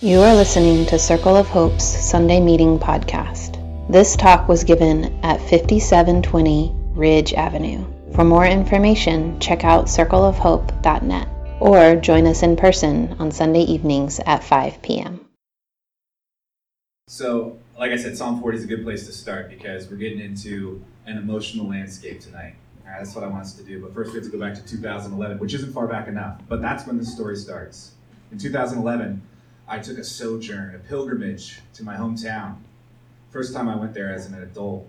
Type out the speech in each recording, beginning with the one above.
You are listening to Circle of Hope's Sunday Meeting podcast. This talk was given at 5720 Ridge Avenue. For more information, check out circleofhope.net or join us in person on Sunday evenings at 5 p.m. So, like I said, Psalm 40 is a good place to start because we're getting into an emotional landscape tonight. That's what I want us to do. But first, we have to go back to 2011, which isn't far back enough. But that's when the story starts. In 2011, I took a sojourn, a pilgrimage to my hometown. First time I went there as an adult.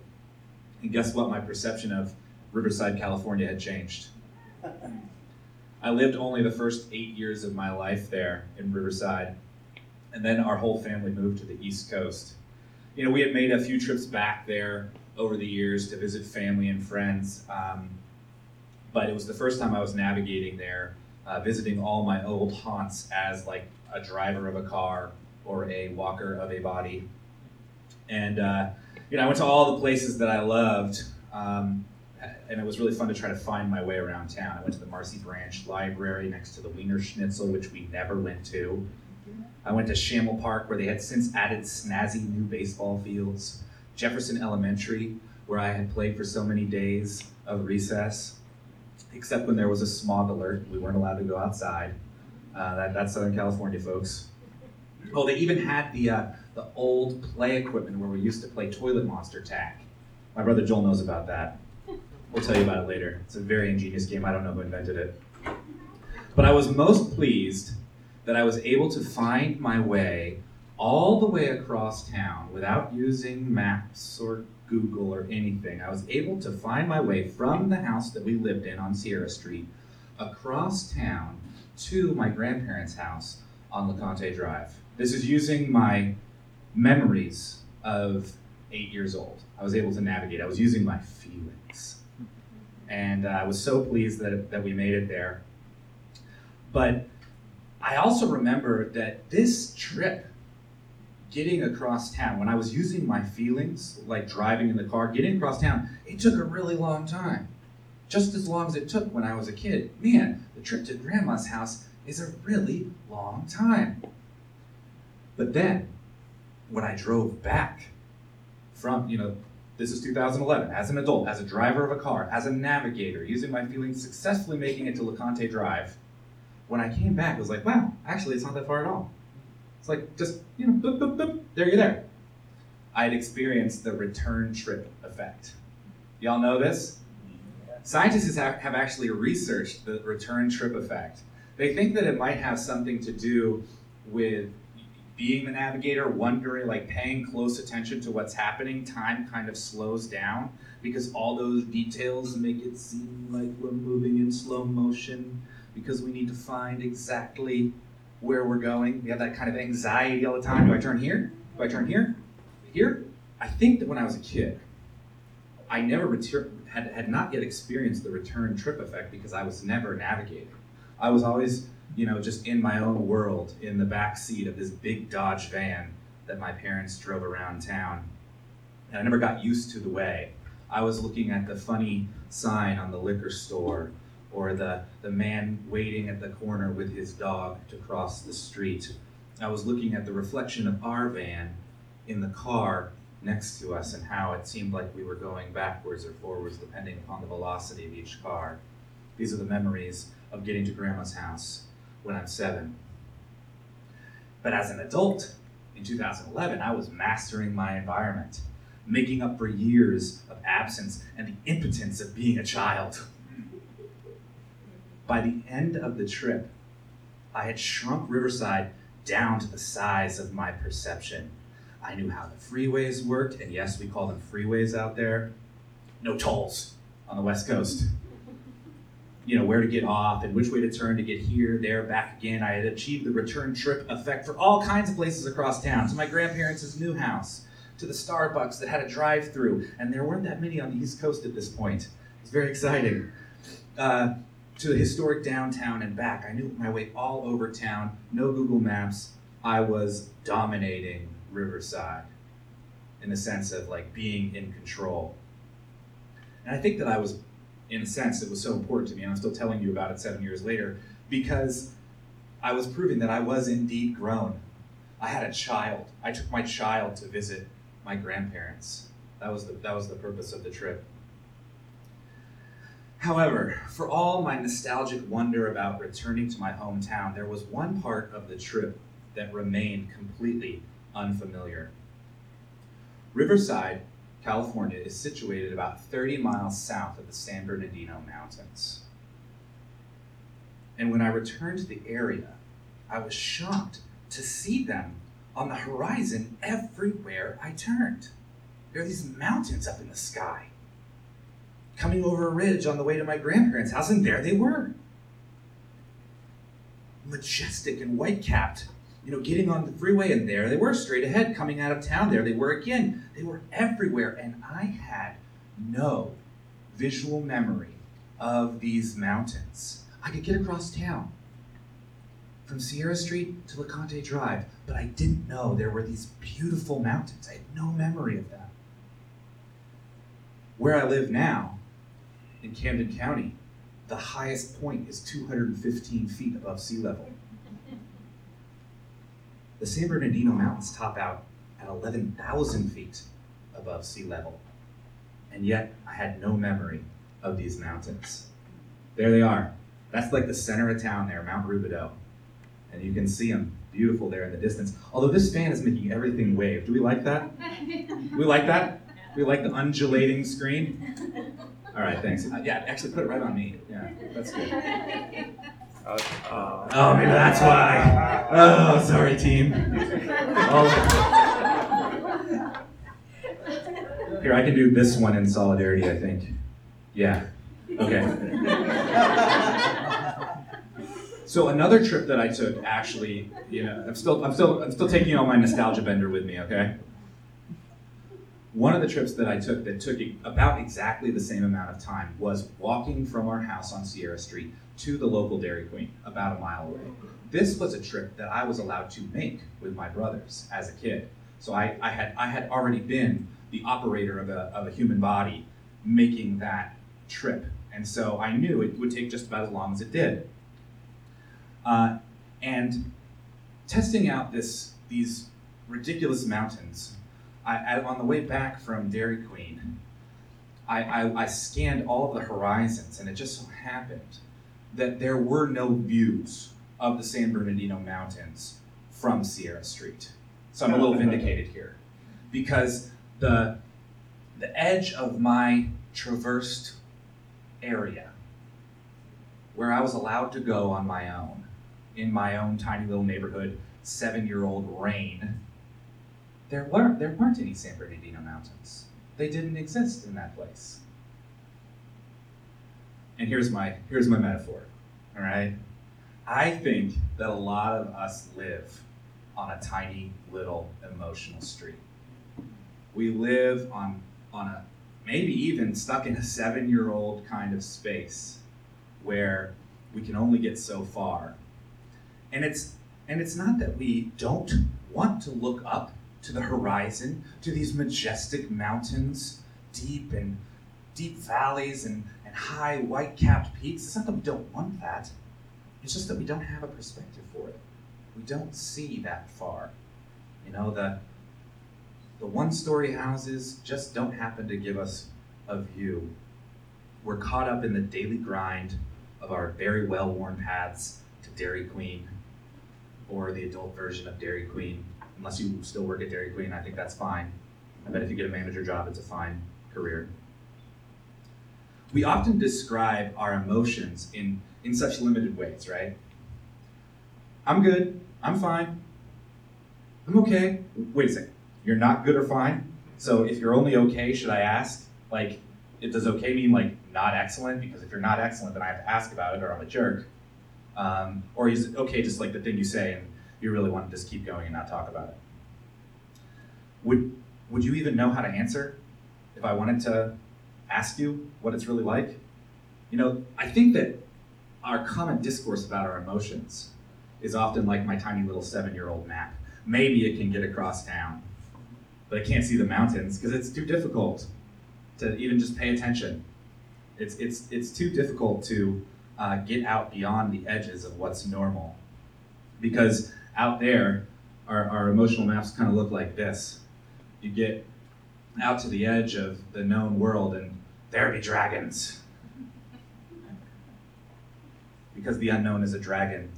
And guess what? My perception of Riverside, California had changed. I lived only the first eight years of my life there in Riverside. And then our whole family moved to the East Coast. You know, we had made a few trips back there over the years to visit family and friends. Um, but it was the first time I was navigating there, uh, visiting all my old haunts as like a driver of a car or a walker of a body. And, uh, you know, I went to all the places that I loved. Um, and it was really fun to try to find my way around town. I went to the Marcy Branch Library next to the Wiener Schnitzel, which we never went to. I went to Shamel Park, where they had since added snazzy new baseball fields. Jefferson Elementary, where I had played for so many days of recess, except when there was a smog alert. We weren't allowed to go outside. Uh, that, that's Southern California, folks. Oh, they even had the, uh, the old play equipment where we used to play toilet monster tag. My brother Joel knows about that. We'll tell you about it later. It's a very ingenious game. I don't know who invented it. But I was most pleased that I was able to find my way all the way across town without using maps or Google or anything. I was able to find my way from the house that we lived in on Sierra Street across town to my grandparents' house on LeConte Drive. This is using my memories of eight years old. I was able to navigate. I was using my feelings. And uh, I was so pleased that, that we made it there. But I also remember that this trip, getting across town, when I was using my feelings, like driving in the car, getting across town, it took a really long time. Just as long as it took when I was a kid. Man, the trip to grandma's house is a really long time. But then, when I drove back from, you know, this is 2011, as an adult, as a driver of a car, as a navigator, using my feelings, successfully making it to LeConte Drive, when I came back, I was like, wow, actually, it's not that far at all. It's like just, you know, boop, boop, boop, there you're there. I had experienced the return trip effect. Y'all know this? Scientists have actually researched the return trip effect. They think that it might have something to do with being the navigator, wondering, like paying close attention to what's happening. Time kind of slows down because all those details make it seem like we're moving in slow motion because we need to find exactly where we're going. We have that kind of anxiety all the time. Do I turn here? Do I turn here? Here? I think that when I was a kid, I never retur- had, had not yet experienced the return trip effect because I was never navigating. I was always, you know, just in my own world in the back seat of this big Dodge van that my parents drove around town. And I never got used to the way. I was looking at the funny sign on the liquor store or the, the man waiting at the corner with his dog to cross the street. I was looking at the reflection of our van in the car next to us and how it seemed like we were going backwards or forwards depending upon the velocity of each car. These are the memories of getting to grandma's house when I'm seven. But as an adult, in 2011, I was mastering my environment, making up for years of absence and the impotence of being a child. By the end of the trip, I had shrunk Riverside down to the size of my perception. I knew how the freeways worked, and yes, we call them freeways out there. No tolls on the West Coast. You know, where to get off and which way to turn to get here, there, back again. I had achieved the return trip effect for all kinds of places across town. To my grandparents' new house, to the Starbucks that had a drive through, and there weren't that many on the East Coast at this point. It was very exciting. Uh, to the historic downtown and back. I knew my way all over town, no Google Maps. I was dominating Riverside in the sense of like being in control. And I think that I was, in a sense, it was so important to me, and I'm still telling you about it seven years later, because I was proving that I was indeed grown. I had a child. I took my child to visit my grandparents. That was the, that was the purpose of the trip. However, for all my nostalgic wonder about returning to my hometown, there was one part of the trip that remained completely unfamiliar. Riverside, California, is situated about 30 miles south of the San Bernardino Mountains. And when I returned to the area, I was shocked to see them on the horizon everywhere I turned. There are these mountains up in the sky coming over a ridge on the way to my grandparents' house, and there they were. Majestic and white capped, you know, getting on the freeway, and there they were straight ahead, coming out of town. There they were again. They were everywhere, and I had no visual memory of these mountains. I could get across town from Sierra Street to LeConte Drive, but I didn't know there were these beautiful mountains. I had no memory of them. Where I live now, in Camden County, the highest point is 215 feet above sea level. The San Bernardino Mountains top out at 11,000 feet above sea level. And yet, I had no memory of these mountains. There they are. That's like the center of town there, Mount Rubidoux. And you can see them beautiful there in the distance. Although this fan is making everything wave. Do we like that? we like that? We like the undulating screen? All right, thanks. Uh, yeah, actually put it right on me. Yeah, that's good. Uh, uh, oh, maybe that's why. Oh, sorry, team. Oh. Here, I can do this one in solidarity, I think. Yeah. Okay. So another trip that I took, actually, you know, I'm still, I'm still, I'm still taking all my nostalgia bender with me. Okay one of the trips that I took that took about exactly the same amount of time was walking from our house on Sierra Street to the local Dairy Queen, about a mile away. This was a trip that I was allowed to make with my brothers as a kid. So I, I had I had already been the operator of a, of a human body making that trip. And so I knew it would take just about as long as it did. Uh, and testing out this these ridiculous mountains I, I, on the way back from Dairy Queen, I, I, I scanned all of the horizons, and it just so happened that there were no views of the San Bernardino Mountains from Sierra Street. So I'm a little vindicated here because the, the edge of my traversed area, where I was allowed to go on my own, in my own tiny little neighborhood, seven year old Rain, there weren't, there weren't any San Bernardino Mountains. They didn't exist in that place. And here's my, here's my metaphor, all right? I think that a lot of us live on a tiny little emotional street. We live on, on a, maybe even stuck in a seven year old kind of space where we can only get so far. And it's, and it's not that we don't want to look up to the horizon, to these majestic mountains, deep and deep valleys and, and high white capped peaks. It's not that we don't want that, it's just that we don't have a perspective for it. We don't see that far. You know, the, the one story houses just don't happen to give us a view. We're caught up in the daily grind of our very well worn paths to Dairy Queen or the adult version of Dairy Queen unless you still work at Dairy Queen, I think that's fine. I bet if you get a manager job, it's a fine career. We often describe our emotions in, in such limited ways, right? I'm good. I'm fine. I'm okay. Wait a second. You're not good or fine? So if you're only okay, should I ask? Like, it does okay mean like not excellent? Because if you're not excellent, then I have to ask about it or I'm a jerk. Um, or is it okay just like the thing you say and you really want to just keep going and not talk about it. Would, would you even know how to answer if I wanted to ask you what it's really like? You know, I think that our common discourse about our emotions is often like my tiny little seven year old map. Maybe it can get across town, but I can't see the mountains because it's too difficult to even just pay attention. It's, it's, it's too difficult to uh, get out beyond the edges of what's normal because out there our, our emotional maps kind of look like this. You get out to the edge of the known world, and there be dragons. Because the unknown is a dragon.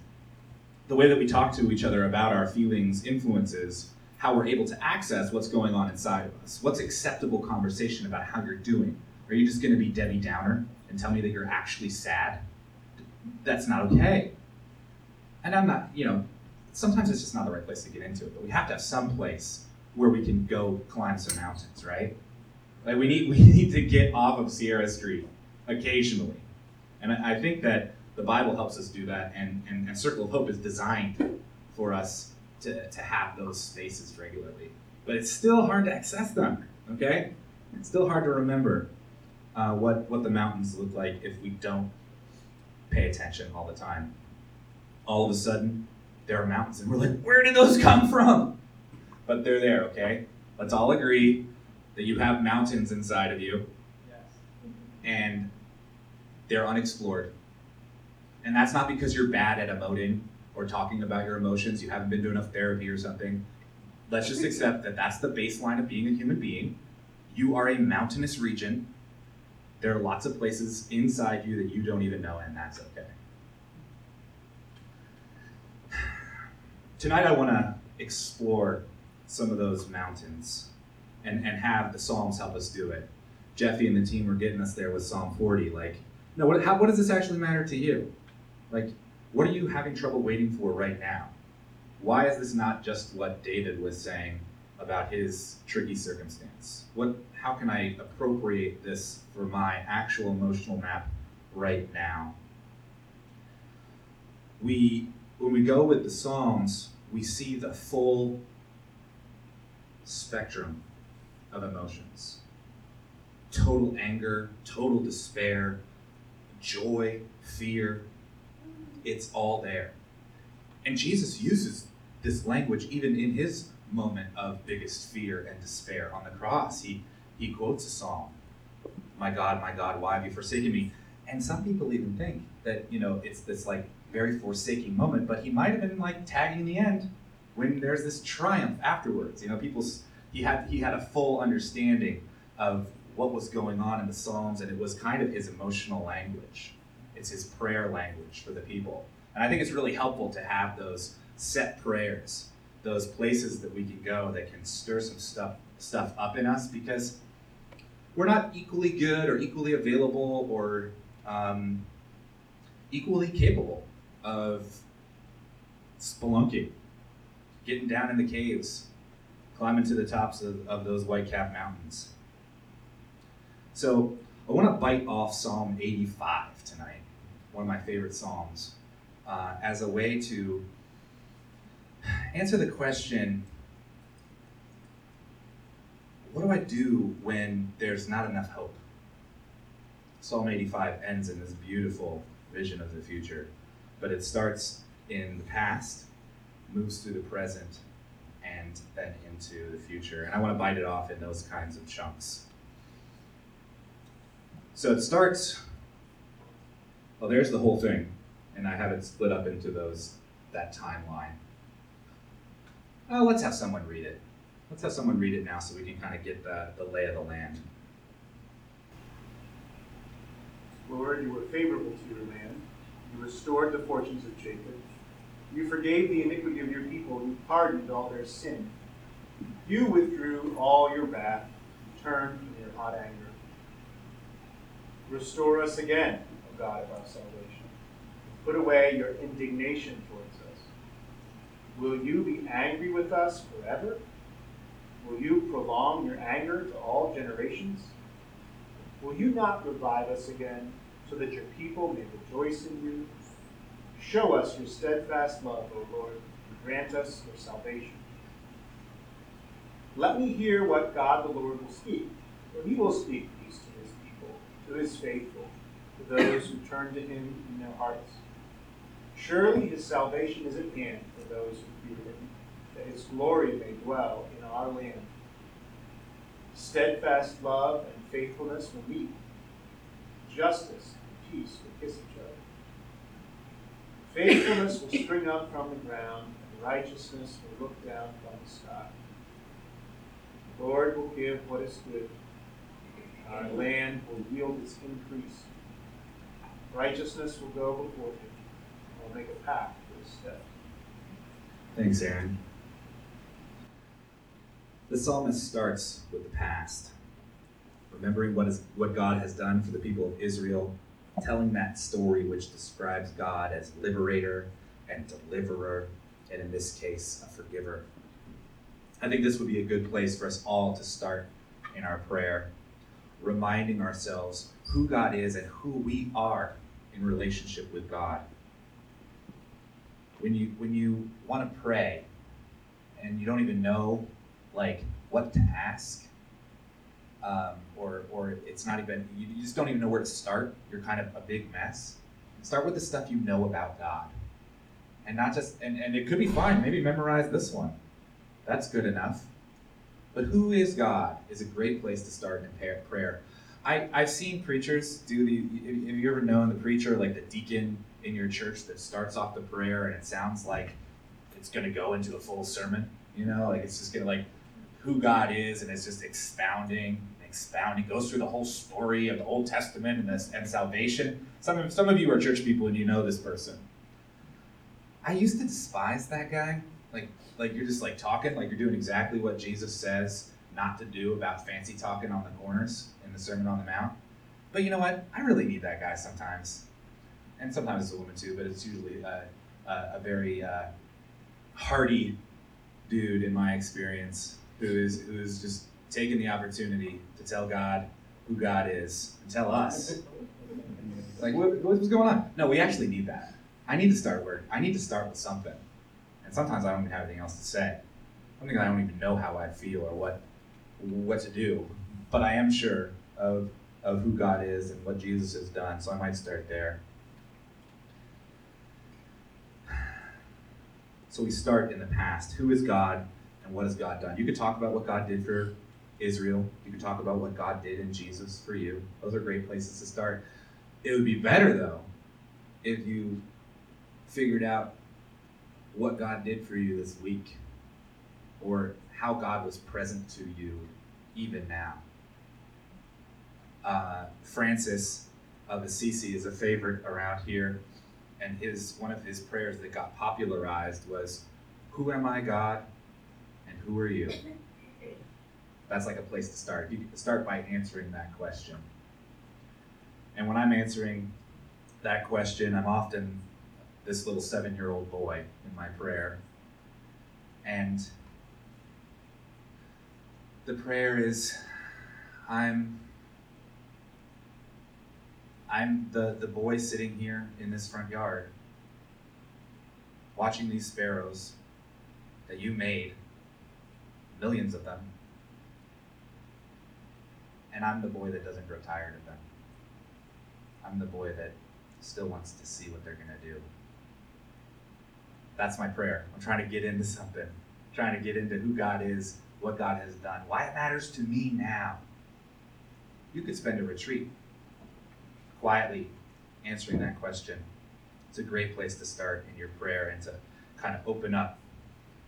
The way that we talk to each other about our feelings influences how we're able to access what's going on inside of us. What's acceptable conversation about how you're doing? Are you just going to be Debbie Downer and tell me that you're actually sad? That's not okay. And I'm not, you know, sometimes it's just not the right place to get into it, but we have to have some place where we can go climb some mountains, right? Like we need we need to get off of Sierra Street occasionally. And I, think that the Bible helps us do that and, and, and Circle of Hope is designed for us to, to have those spaces regularly. But it's still hard to access them, okay? It's still hard to remember uh, what, what the mountains look like if we don't pay attention all the time. All of a sudden, there are mountains, and we're like, where did those come from? But they're there, okay? Let's all agree that you have mountains inside of you, yes. and they're unexplored. And that's not because you're bad at emoting or talking about your emotions, you haven't been to enough therapy or something. Let's just accept that that's the baseline of being a human being. You are a mountainous region. There are lots of places inside you that you don't even know, and that's okay. Tonight, I want to explore some of those mountains and, and have the Psalms help us do it. Jeffy and the team were getting us there with Psalm 40. Like, no, what, how, what does this actually matter to you? Like, what are you having trouble waiting for right now? Why is this not just what David was saying about his tricky circumstance? What, how can I appropriate this for my actual emotional map right now? We, when we go with the Psalms, we see the full spectrum of emotions total anger, total despair, joy, fear, it's all there. And Jesus uses this language even in his moment of biggest fear and despair on the cross. He, he quotes a psalm My God, my God, why have you forsaken me? And some people even think that, you know, it's this like very forsaking moment, but he might have been like tagging the end when there's this triumph afterwards. You know, people's he had, he had a full understanding of what was going on in the Psalms, and it was kind of his emotional language. It's his prayer language for the people. And I think it's really helpful to have those set prayers, those places that we can go that can stir some stuff stuff up in us because we're not equally good or equally available or um, equally capable of spelunking, getting down in the caves, climbing to the tops of, of those white cap mountains. So I want to bite off Psalm 85 tonight one of my favorite Psalms, uh, as a way to answer the question what do I do when there's not enough hope? Psalm 85 ends in this beautiful vision of the future, but it starts in the past, moves through the present, and then into the future. And I want to bite it off in those kinds of chunks. So it starts well, there's the whole thing, and I have it split up into those that timeline. Oh, let's have someone read it. Let's have someone read it now so we can kind of get the, the lay of the land. Lord, you were favorable to your land. You restored the fortunes of Jacob. You forgave the iniquity of your people. You pardoned all their sin. You withdrew all your wrath. You turned from your hot anger. Restore us again O God of our salvation. Put away your indignation towards us. Will you be angry with us forever? Will you prolong your anger to all generations? Will you not revive us again, so that your people may rejoice in you? Show us your steadfast love, O Lord, and grant us your salvation. Let me hear what God the Lord will speak, for he will speak peace to his people, to his faithful to those who turn to him in their hearts. Surely his salvation is at hand for those who fear him, that his glory may dwell in our land. Steadfast love and faithfulness will meet. Justice peace will kiss each other. Faithfulness will spring up from the ground, and righteousness will look down from the sky. The Lord will give what is good. Our land will yield its increase. Righteousness will go before him and will make a path for his steps. Thanks, Aaron. The psalmist starts with the past, remembering what is what God has done for the people of Israel, telling that story which describes God as liberator and deliverer, and in this case, a forgiver. I think this would be a good place for us all to start in our prayer, reminding ourselves who God is and who we are in relationship with God. When you when you want to pray and you don't even know like what to ask, um, or or it's not even you, you just don't even know where to start. You're kind of a big mess. Start with the stuff you know about God, and not just and, and it could be fine. Maybe memorize this one. That's good enough. But who is God is a great place to start in prayer. I, I've seen preachers do the. Have you ever known the preacher, like the deacon in your church, that starts off the prayer and it sounds like it's going to go into a full sermon? You know, like it's just going to like who God is, and it's just expounding, expounding, goes through the whole story of the Old Testament and this and salvation. Some of some of you are church people and you know this person. I used to despise that guy. Like like you're just like talking, like you're doing exactly what Jesus says not to do about fancy talking on the corners in the Sermon on the Mount. But you know what? I really need that guy sometimes, and sometimes it's a woman too. But it's usually a, a, a very uh, hearty dude in my experience who is who is just taking the opportunity to tell God who God is and tell us. Like, what, what's going on? No, we actually need that. I need to start work. I need to start with something. And sometimes I don't even have anything else to say. Something I don't even know how I feel or what what to do. But I am sure of of who God is and what Jesus has done. So I might start there. So we start in the past. Who is God? And what has God done? You could talk about what God did for Israel. You could talk about what God did in Jesus for you. Those are great places to start. It would be better, though, if you figured out what God did for you this week or how God was present to you even now. Uh, Francis of Assisi is a favorite around here, and his one of his prayers that got popularized was, "Who am I, God? Who are you? That's like a place to start. You can start by answering that question. And when I'm answering that question, I'm often this little seven year old boy in my prayer. And the prayer is I'm I'm the, the boy sitting here in this front yard watching these sparrows that you made millions of them. And I'm the boy that doesn't grow tired of them. I'm the boy that still wants to see what they're going to do. That's my prayer. I'm trying to get into something, I'm trying to get into who God is, what God has done, why it matters to me now. You could spend a retreat quietly answering that question. It's a great place to start in your prayer and to kind of open up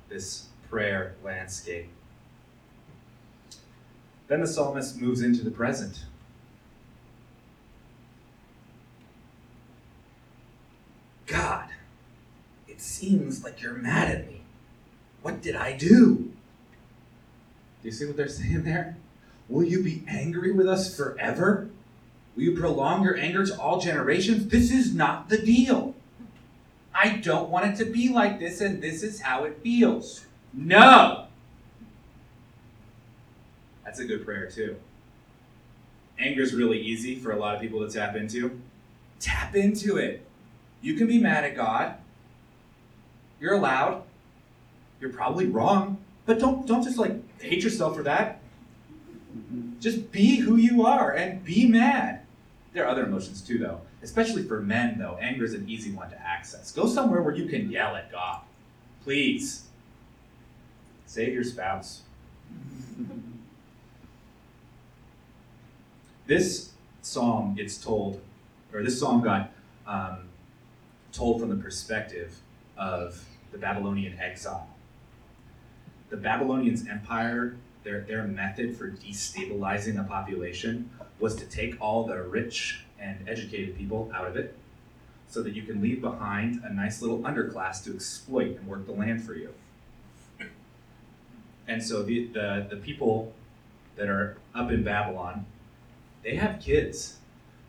this prayer landscape. Then the psalmist moves into the present. God, it seems like you're mad at me. What did I do? Do you see what they're saying there? Will you be angry with us forever? Will you prolong your anger to all generations? This is not the deal. I don't want it to be like this, and this is how it feels. No! That's a good prayer too. Anger is really easy for a lot of people to tap into. Tap into it. You can be mad at God. You're allowed. You're probably wrong, but don't don't just like hate yourself for that. Just be who you are and be mad. There are other emotions too, though. Especially for men, though, anger is an easy one to access. Go somewhere where you can yell at God. Please. Save your spouse. This psalm gets told, or this psalm got um, told from the perspective of the Babylonian exile. The Babylonians' empire, their, their method for destabilizing a population was to take all the rich and educated people out of it so that you can leave behind a nice little underclass to exploit and work the land for you. And so the, the, the people that are up in Babylon, they have kids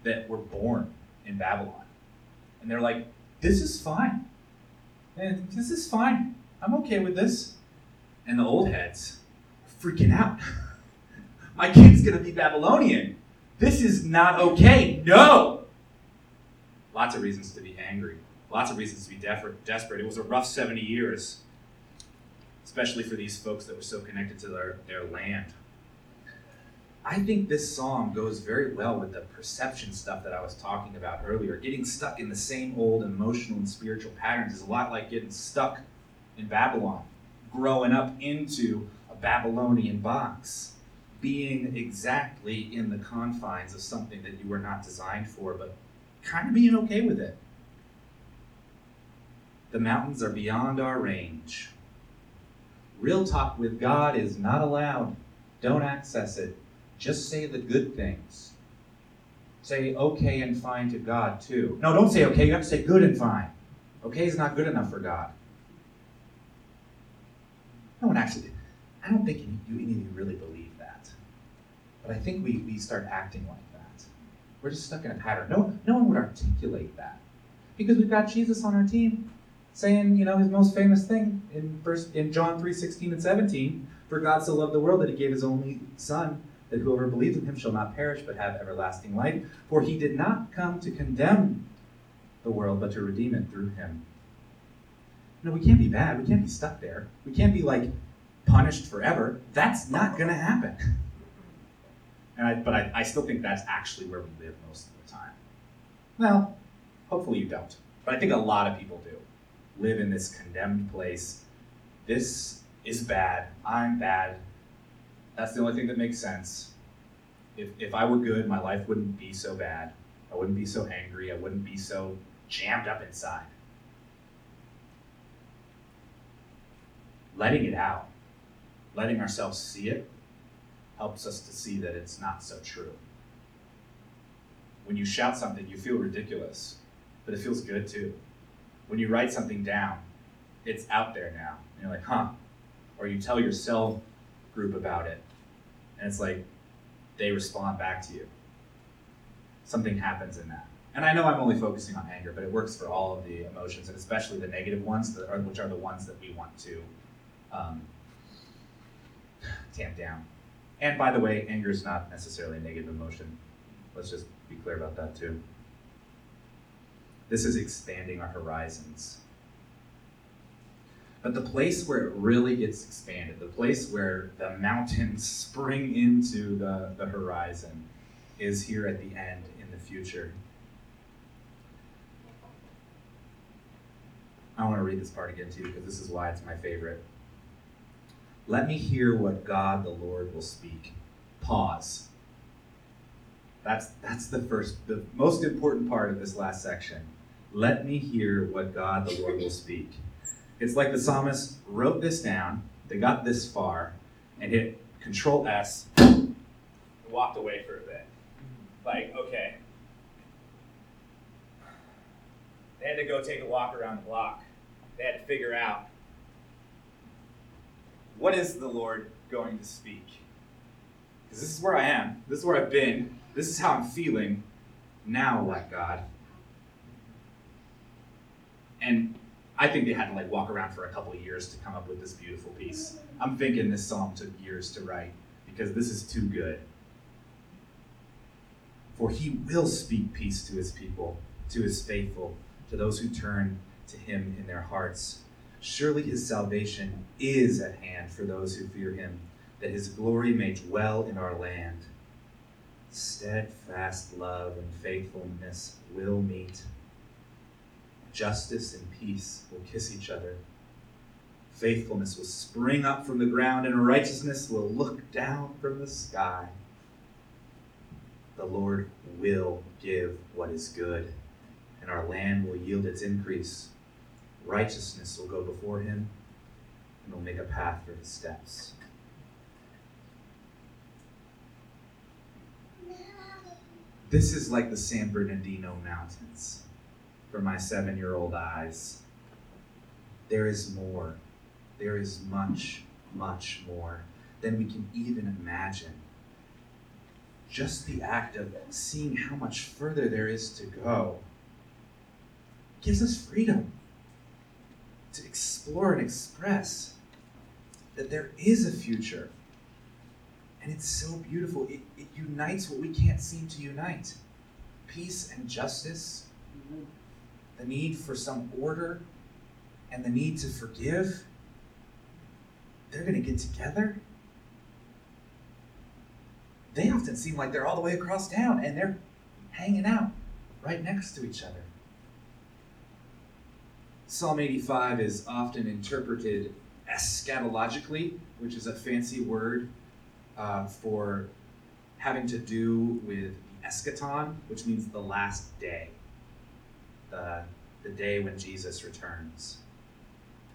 that were born in Babylon. And they're like, this is fine. And this is fine. I'm okay with this. And the old heads are freaking out. My kid's gonna be Babylonian. This is not okay. No! Lots of reasons to be angry. Lots of reasons to be desperate. It was a rough 70 years, especially for these folks that were so connected to their, their land. I think this psalm goes very well with the perception stuff that I was talking about earlier. Getting stuck in the same old emotional and spiritual patterns is a lot like getting stuck in Babylon, growing up into a Babylonian box, being exactly in the confines of something that you were not designed for, but kind of being okay with it. The mountains are beyond our range. Real talk with God is not allowed. Don't access it. Just say the good things. Say okay and fine to God too. No, don't say okay. You have to say good and fine. Okay is not good enough for God. No one actually, I don't think any, of you really believe that. But I think we, we start acting like that. We're just stuck in a pattern. No, no one would articulate that. Because we've got Jesus on our team saying, you know, his most famous thing in verse in John 3, 16 and 17, for God so loved the world that he gave his only son that whoever believes in him shall not perish but have everlasting life. For he did not come to condemn the world, but to redeem it through him. No, we can't be bad. We can't be stuck there. We can't be like punished forever. That's not going to happen. And I, but I, I still think that's actually where we live most of the time. Well, hopefully you don't. But I think a lot of people do live in this condemned place. This is bad. I'm bad. That's the only thing that makes sense. If, if I were good, my life wouldn't be so bad. I wouldn't be so angry. I wouldn't be so jammed up inside. Letting it out, letting ourselves see it, helps us to see that it's not so true. When you shout something, you feel ridiculous, but it feels good too. When you write something down, it's out there now. And you're like, huh. Or you tell your cell group about it, and it's like they respond back to you. Something happens in that. And I know I'm only focusing on anger, but it works for all of the emotions, and especially the negative ones, that are, which are the ones that we want to um, tamp down. And by the way, anger is not necessarily a negative emotion. Let's just be clear about that too. This is expanding our horizons. But the place where it really gets expanded, the place where the mountains spring into the, the horizon, is here at the end in the future. I want to read this part again to you because this is why it's my favorite. Let me hear what God the Lord will speak. Pause. That's, that's the first, the most important part of this last section. Let me hear what God the Lord will speak. It's like the psalmist wrote this down, they got this far, and hit Control S, and walked away for a bit. Like, okay. They had to go take a walk around the block. They had to figure out what is the Lord going to speak? Because this is where I am. This is where I've been. This is how I'm feeling. Now, what, God? And I think they had to like walk around for a couple of years to come up with this beautiful piece. I'm thinking this psalm took years to write because this is too good. For he will speak peace to his people, to his faithful, to those who turn to him in their hearts. Surely his salvation is at hand for those who fear him, that his glory may dwell in our land. Steadfast love and faithfulness will meet Justice and peace will kiss each other. Faithfulness will spring up from the ground, and righteousness will look down from the sky. The Lord will give what is good, and our land will yield its increase. Righteousness will go before him and will make a path for his steps. This is like the San Bernardino Mountains for my seven year old eyes. There is more. There is much, much more than we can even imagine. Just the act of seeing how much further there is to go gives us freedom to explore and express that there is a future. And it's so beautiful. It, it unites what we can't seem to unite peace and justice, mm-hmm. The need for some order, and the need to forgive. They're going to get together. They often seem like they're all the way across town and they're hanging out right next to each other. Psalm 85 is often interpreted eschatologically, which is a fancy word uh, for having to do with eschaton, which means the last day, the, day when Jesus returns.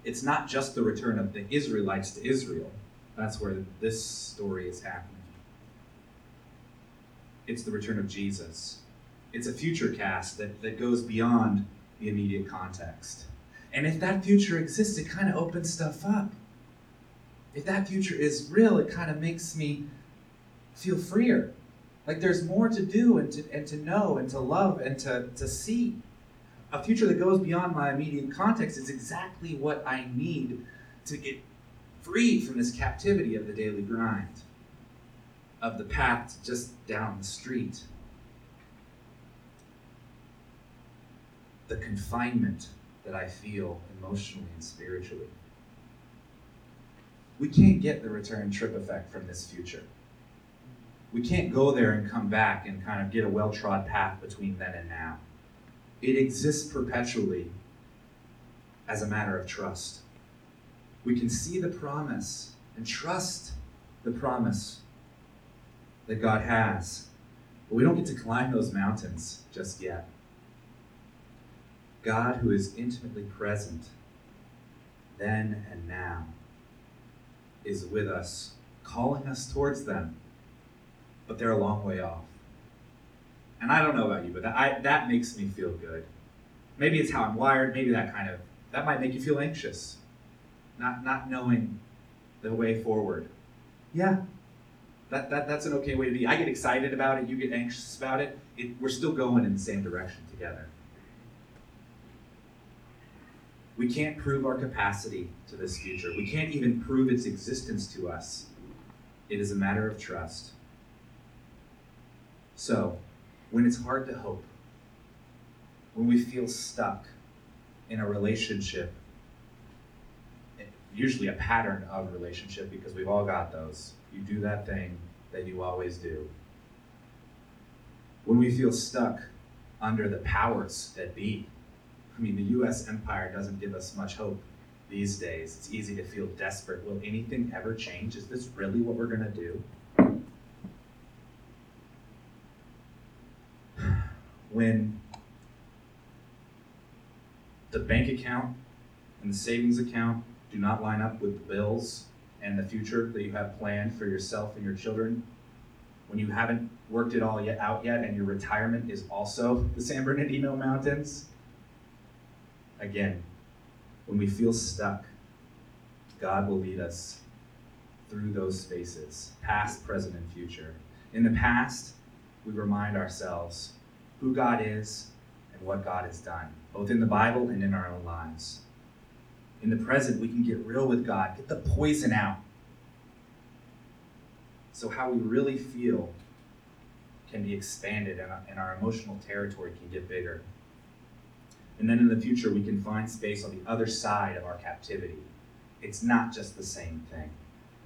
It's not just the return of the Israelites to Israel, that's where this story is happening. It's the return of Jesus. It's a future cast that, that goes beyond the immediate context. And if that future exists, it kind of opens stuff up. If that future is real, it kind of makes me feel freer. Like there's more to do and to, and to know and to love and to, to see. A future that goes beyond my immediate context is exactly what I need to get free from this captivity of the daily grind, of the path just down the street. The confinement that I feel emotionally and spiritually. We can't get the return trip effect from this future. We can't go there and come back and kind of get a well trod path between then and now. It exists perpetually as a matter of trust. We can see the promise and trust the promise that God has, but we don't get to climb those mountains just yet. God, who is intimately present then and now, is with us, calling us towards them, but they're a long way off. And I don't know about you, but that, I, that makes me feel good. Maybe it's how I'm wired. Maybe that kind of that might make you feel anxious, not not knowing the way forward. Yeah, that, that that's an okay way to be. I get excited about it. You get anxious about it. it we're still going in the same direction together. We can't prove our capacity to this future. We can't even prove its existence to us. It is a matter of trust. So, when it's hard to hope, when we feel stuck in a relationship, usually a pattern of relationship because we've all got those. You do that thing that you always do. When we feel stuck under the powers that be, I mean, the US empire doesn't give us much hope these days. It's easy to feel desperate. Will anything ever change? Is this really what we're going to do? When the bank account and the savings account do not line up with the bills and the future that you have planned for yourself and your children, when you haven't worked it all yet out yet and your retirement is also the San Bernardino Mountains, Again, when we feel stuck, God will lead us through those spaces, past, present, and future. In the past, we remind ourselves who God is and what God has done, both in the Bible and in our own lives. In the present, we can get real with God, get the poison out. So, how we really feel can be expanded and our emotional territory can get bigger. And then in the future, we can find space on the other side of our captivity. It's not just the same thing.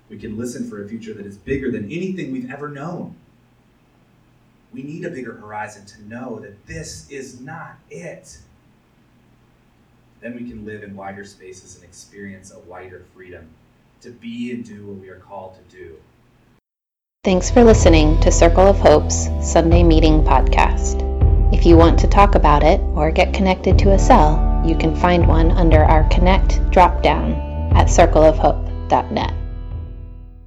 We can listen for a future that is bigger than anything we've ever known. We need a bigger horizon to know that this is not it. Then we can live in wider spaces and experience a wider freedom to be and do what we are called to do. Thanks for listening to Circle of Hope's Sunday Meeting Podcast. If you want to talk about it or get connected to a cell, You can find one under our Connect dropdown at circleofhope.net.